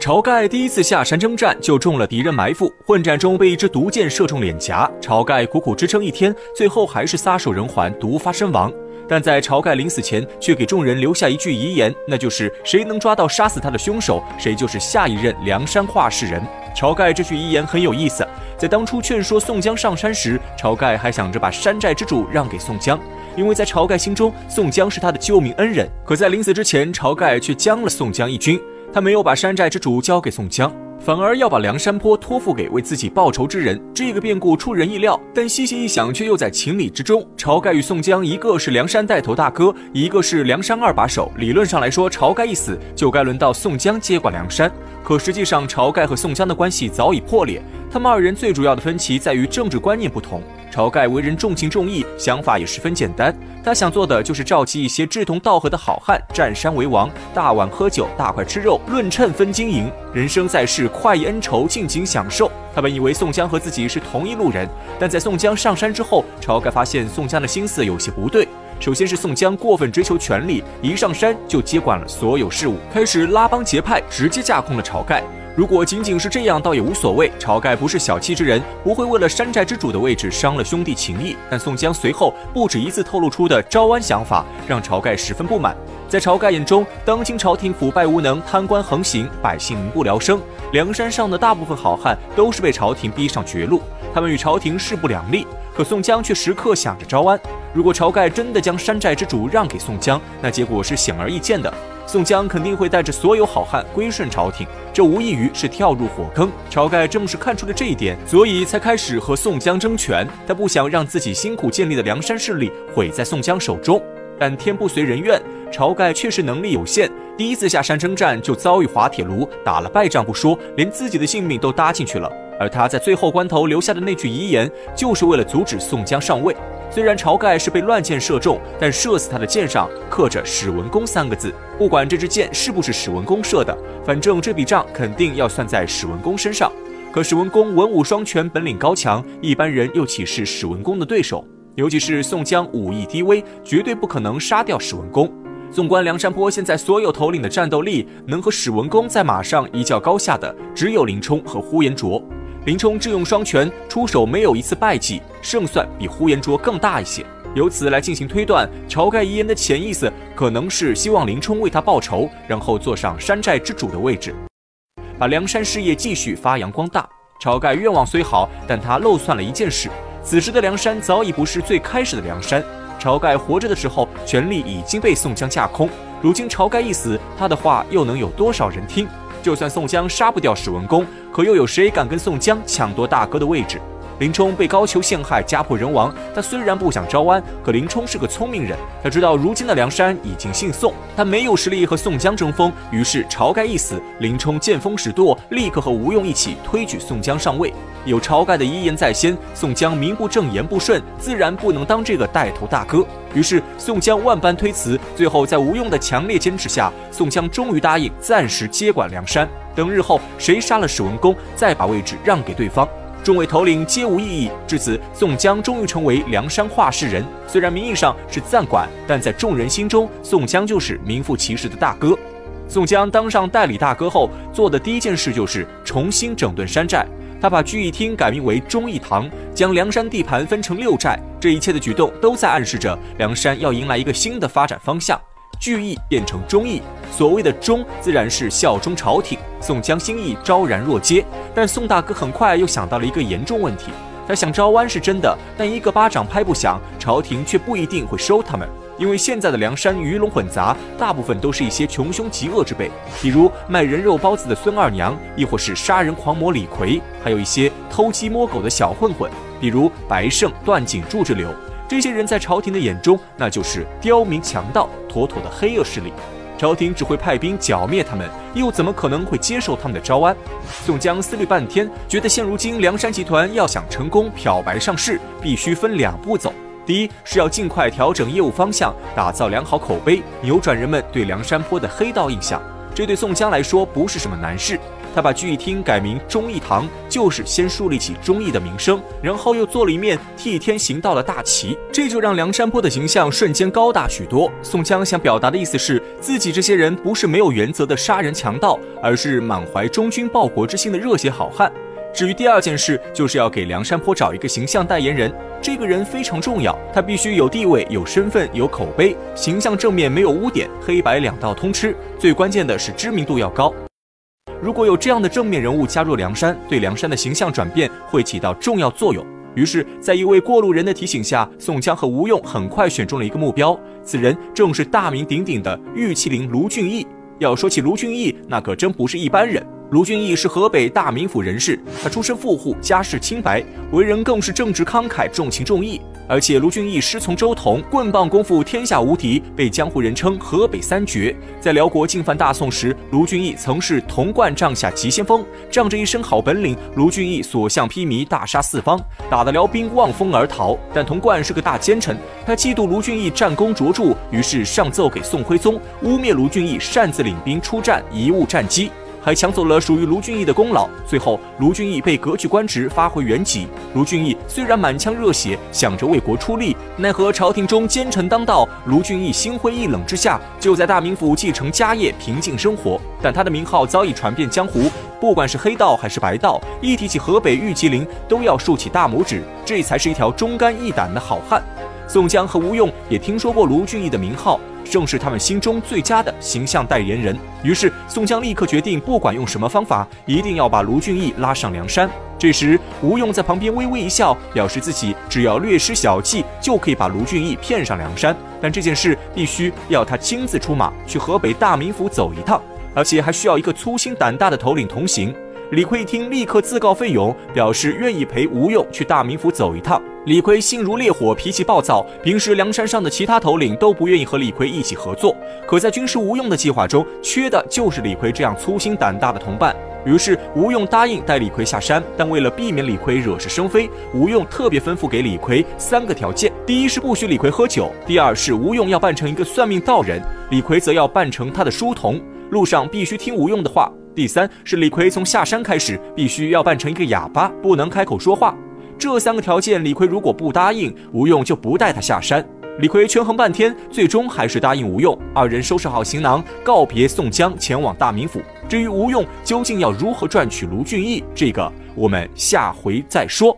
晁盖第一次下山征战就中了敌人埋伏，混战中被一支毒箭射中脸颊。晁盖苦苦支撑一天，最后还是撒手人寰，毒发身亡。但在晁盖临死前，却给众人留下一句遗言，那就是谁能抓到杀死他的凶手，谁就是下一任梁山话事人。晁盖这句遗言很有意思，在当初劝说宋江上山时，晁盖还想着把山寨之主让给宋江，因为在晁盖心中，宋江是他的救命恩人。可在临死之前，晁盖却将了宋江一军。他没有把山寨之主交给宋江，反而要把梁山泊托付给为自己报仇之人。这个变故出人意料，但细细一想，却又在情理之中。晁盖与宋江，一个是梁山带头大哥，一个是梁山二把手。理论上来说，晁盖一死，就该轮到宋江接管梁山。可实际上，晁盖和宋江的关系早已破裂。他们二人最主要的分歧在于政治观念不同。晁盖为人重情重义，想法也十分简单。他想做的就是召集一些志同道合的好汉，占山为王，大碗喝酒，大块吃肉，论秤分金银，人生在世，快意恩仇，尽情享受。他本以为宋江和自己是同一路人，但在宋江上山之后，晁盖发现宋江的心思有些不对。首先是宋江过分追求权力，一上山就接管了所有事务，开始拉帮结派，直接架空了晁盖。如果仅仅是这样，倒也无所谓。晁盖不是小气之人，不会为了山寨之主的位置伤了兄弟情谊。但宋江随后不止一次透露出的招安想法，让晁盖十分不满。在晁盖眼中，当今朝廷腐败无能，贪官横行，百姓民不聊生。梁山上的大部分好汉都是被朝廷逼上绝路，他们与朝廷势不两立。可宋江却时刻想着招安。如果晁盖真的将山寨之主让给宋江，那结果是显而易见的。宋江肯定会带着所有好汉归顺朝廷，这无异于是跳入火坑。晁盖正是看出了这一点，所以才开始和宋江争权。他不想让自己辛苦建立的梁山势力毁在宋江手中。但天不随人愿，晁盖确实能力有限，第一次下山征战就遭遇滑铁卢，打了败仗不说，连自己的性命都搭进去了。而他在最后关头留下的那句遗言，就是为了阻止宋江上位。虽然晁盖是被乱箭射中，但射死他的箭上刻着“史文恭”三个字。不管这支箭是不是史文恭射的，反正这笔账肯定要算在史文恭身上。可史文恭文武双全，本领高强，一般人又岂是史文恭的对手？尤其是宋江武艺低微，绝对不可能杀掉史文恭。纵观梁山泊现在所有头领的战斗力，能和史文恭在马上一较高下的，只有林冲和呼延灼。林冲智勇双全，出手没有一次败绩，胜算比呼延灼更大一些。由此来进行推断，晁盖遗言的潜意思可能是希望林冲为他报仇，然后坐上山寨之主的位置，把梁山事业继续发扬光大。晁盖愿望虽好，但他漏算了一件事：此时的梁山早已不是最开始的梁山。晁盖活着的时候，权力已经被宋江架空，如今晁盖一死，他的话又能有多少人听？就算宋江杀不掉史文恭，可又有谁敢跟宋江抢夺大哥的位置？林冲被高俅陷害，家破人亡。他虽然不想招安，可林冲是个聪明人，他知道如今的梁山已经姓宋，他没有实力和宋江争锋。于是晁盖一死，林冲见风使舵，立刻和吴用一起推举宋江上位。有晁盖的遗言在先，宋江名不正言不顺，自然不能当这个带头大哥。于是宋江万般推辞，最后在吴用的强烈坚持下，宋江终于答应暂时接管梁山，等日后谁杀了史文恭，再把位置让给对方。众位头领皆无异议，至此，宋江终于成为梁山话事人。虽然名义上是暂管，但在众人心中，宋江就是名副其实的大哥。宋江当上代理大哥后，做的第一件事就是重新整顿山寨。他把聚义厅改名为忠义堂，将梁山地盘分成六寨。这一切的举动都在暗示着梁山要迎来一个新的发展方向。聚义变成忠义，所谓的忠自然是效忠朝廷。宋江心意昭然若揭，但宋大哥很快又想到了一个严重问题：他想招安是真的，但一个巴掌拍不响，朝廷却不一定会收他们。因为现在的梁山鱼龙混杂，大部分都是一些穷凶极恶之辈，比如卖人肉包子的孙二娘，亦或是杀人狂魔李逵，还有一些偷鸡摸狗的小混混，比如白胜、段景柱之流。这些人在朝廷的眼中，那就是刁民强盗，妥妥的黑恶势力。朝廷只会派兵剿灭他们，又怎么可能会接受他们的招安？宋江思虑半天，觉得现如今梁山集团要想成功漂白上市，必须分两步走。第一是要尽快调整业务方向，打造良好口碑，扭转人们对梁山泊的黑道印象。这对宋江来说不是什么难事。他把聚义厅改名忠义堂，就是先树立起忠义的名声，然后又做了一面替天行道的大旗，这就让梁山泊的形象瞬间高大许多。宋江想表达的意思是自己这些人不是没有原则的杀人强盗，而是满怀忠君报国之心的热血好汉。至于第二件事，就是要给梁山泊找一个形象代言人。这个人非常重要，他必须有地位、有身份、有口碑，形象正面没有污点，黑白两道通吃。最关键的是知名度要高。如果有这样的正面人物加入梁山，对梁山的形象转变会起到重要作用。于是，在一位过路人的提醒下，宋江和吴用很快选中了一个目标，此人正是大名鼎鼎的玉麒麟卢俊义。要说起卢俊义，那可真不是一般人。卢俊义是河北大名府人士，他出身富户，家世清白，为人更是正直慷慨，重情重义。而且卢俊义师从周同，棍棒功夫天下无敌，被江湖人称河北三绝。在辽国进犯大宋时，卢俊义曾是童贯帐下急先锋，仗着一身好本领，卢俊义所向披靡，大杀四方，打得辽兵望风而逃。但童贯是个大奸臣，他嫉妒卢俊义战功卓著，于是上奏给宋徽宗，污蔑卢俊义擅自领兵出战，贻误战机。还抢走了属于卢俊义的功劳，最后卢俊义被革去官职，发回原籍。卢俊义虽然满腔热血，想着为国出力，奈何朝廷中奸臣当道，卢俊义心灰意冷之下，就在大名府继承家业，平静生活。但他的名号早已传遍江湖，不管是黑道还是白道，一提起河北玉麒麟，都要竖起大拇指，这才是一条忠肝义胆的好汉。宋江和吴用也听说过卢俊义的名号。正是他们心中最佳的形象代言人。于是，宋江立刻决定，不管用什么方法，一定要把卢俊义拉上梁山。这时，吴用在旁边微微一笑，表示自己只要略施小计，就可以把卢俊义骗上梁山。但这件事必须要他亲自出马，去河北大名府走一趟，而且还需要一个粗心胆大的头领同行。李逵一听，立刻自告奋勇，表示愿意陪吴用去大名府走一趟。李逵心如烈火，脾气暴躁，平时梁山上的其他头领都不愿意和李逵一起合作。可在军师吴用的计划中，缺的就是李逵这样粗心胆大的同伴。于是吴用答应带李逵下山，但为了避免李逵惹是生非，吴用特别吩咐给李逵三个条件：第一是不许李逵喝酒；第二是吴用要扮成一个算命道人，李逵则要扮成他的书童，路上必须听吴用的话。第三是李逵从下山开始，必须要扮成一个哑巴，不能开口说话。这三个条件，李逵如果不答应，吴用就不带他下山。李逵权衡半天，最终还是答应吴用。二人收拾好行囊，告别宋江，前往大名府。至于吴用究竟要如何赚取卢俊义，这个我们下回再说。